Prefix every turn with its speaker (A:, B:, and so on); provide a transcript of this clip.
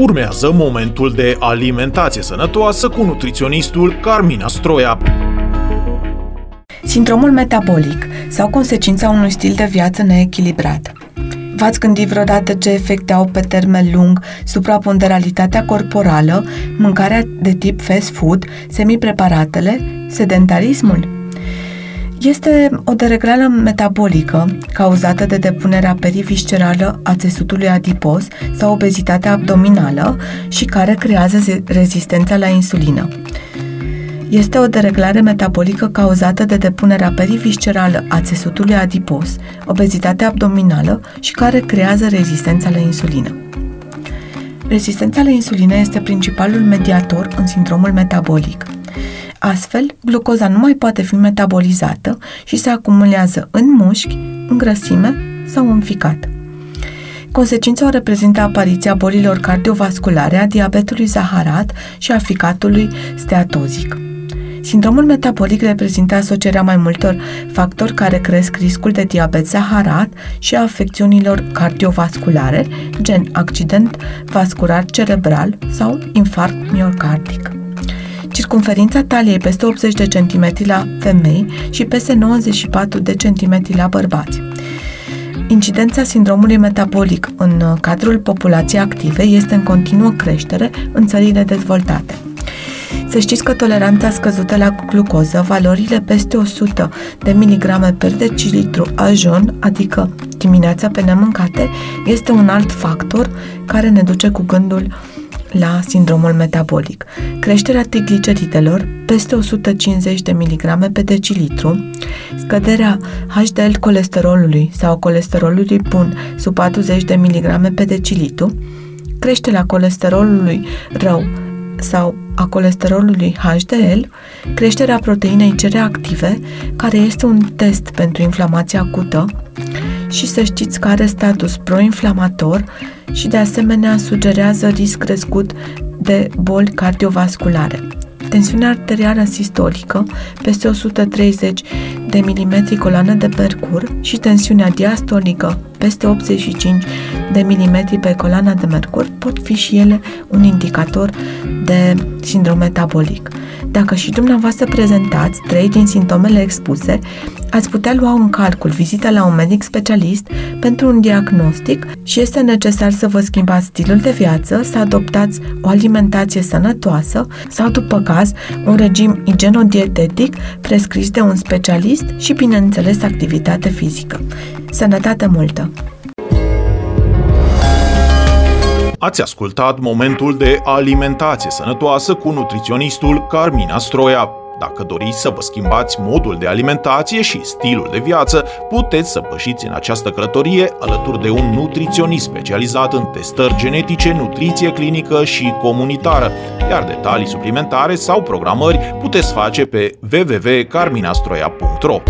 A: Urmează momentul de alimentație sănătoasă cu nutriționistul Carmina Stroia.
B: Sindromul metabolic sau consecința unui stil de viață neechilibrat. V-ați gândit vreodată ce efecte au pe termen lung supraponderalitatea corporală, mâncarea de tip fast food, semipreparatele, sedentarismul? Este o dereglare metabolică cauzată de depunerea periviscerală a țesutului adipos sau obezitatea abdominală și care creează rezistența la insulină. Este o dereglare metabolică cauzată de depunerea periviscerală a țesutului adipos, obezitatea abdominală și care creează rezistența la insulină. Rezistența la insulină este principalul mediator în sindromul metabolic – Astfel, glucoza nu mai poate fi metabolizată și se acumulează în mușchi, în grăsime sau în ficat. Consecința o reprezintă apariția bolilor cardiovasculare, a diabetului zaharat și a ficatului steatozic. Sindromul metabolic reprezintă asocierea mai multor factori care cresc riscul de diabet zaharat și a afecțiunilor cardiovasculare, gen accident vascular cerebral sau infarct miocardic. Circumferința taliei peste 80 de cm la femei și peste 94 de cm la bărbați. Incidența sindromului metabolic în cadrul populației active este în continuă creștere în țările dezvoltate. Să știți că toleranța scăzută la glucoză, valorile peste 100 de miligrame per decilitru ajun, adică dimineața pe nemâncate, este un alt factor care ne duce cu gândul la sindromul metabolic. Creșterea trigliceridelor peste 150 de miligrame pe decilitru, scăderea HDL colesterolului sau colesterolului bun sub 40 de miligrame pe decilitru, creșterea colesterolului rău sau a colesterolului HDL, creșterea proteinei C reactive, care este un test pentru inflamație acută, și să știți că are status proinflamator și de asemenea sugerează risc crescut de boli cardiovasculare. Tensiunea arterială sistolică peste 130 de mm coloană de mercur și tensiunea diastolică peste 85 de mm pe coloana de mercur pot fi și ele un indicator de sindrom metabolic. Dacă și dumneavoastră prezentați trei din simptomele expuse, ați putea lua în calcul vizita la un medic specialist pentru un diagnostic și este necesar să vă schimbați stilul de viață, să adoptați o alimentație sănătoasă sau, după caz, un regim igienodietetic prescris de un specialist și, bineînțeles, activitate fizică. Sănătate multă!
A: Ați ascultat momentul de alimentație sănătoasă cu nutriționistul Carmina Stroia. Dacă doriți să vă schimbați modul de alimentație și stilul de viață, puteți să pășiți în această călătorie alături de un nutriționist specializat în testări genetice, nutriție clinică și comunitară, iar detalii suplimentare sau programări puteți face pe www.carminastroia.ro.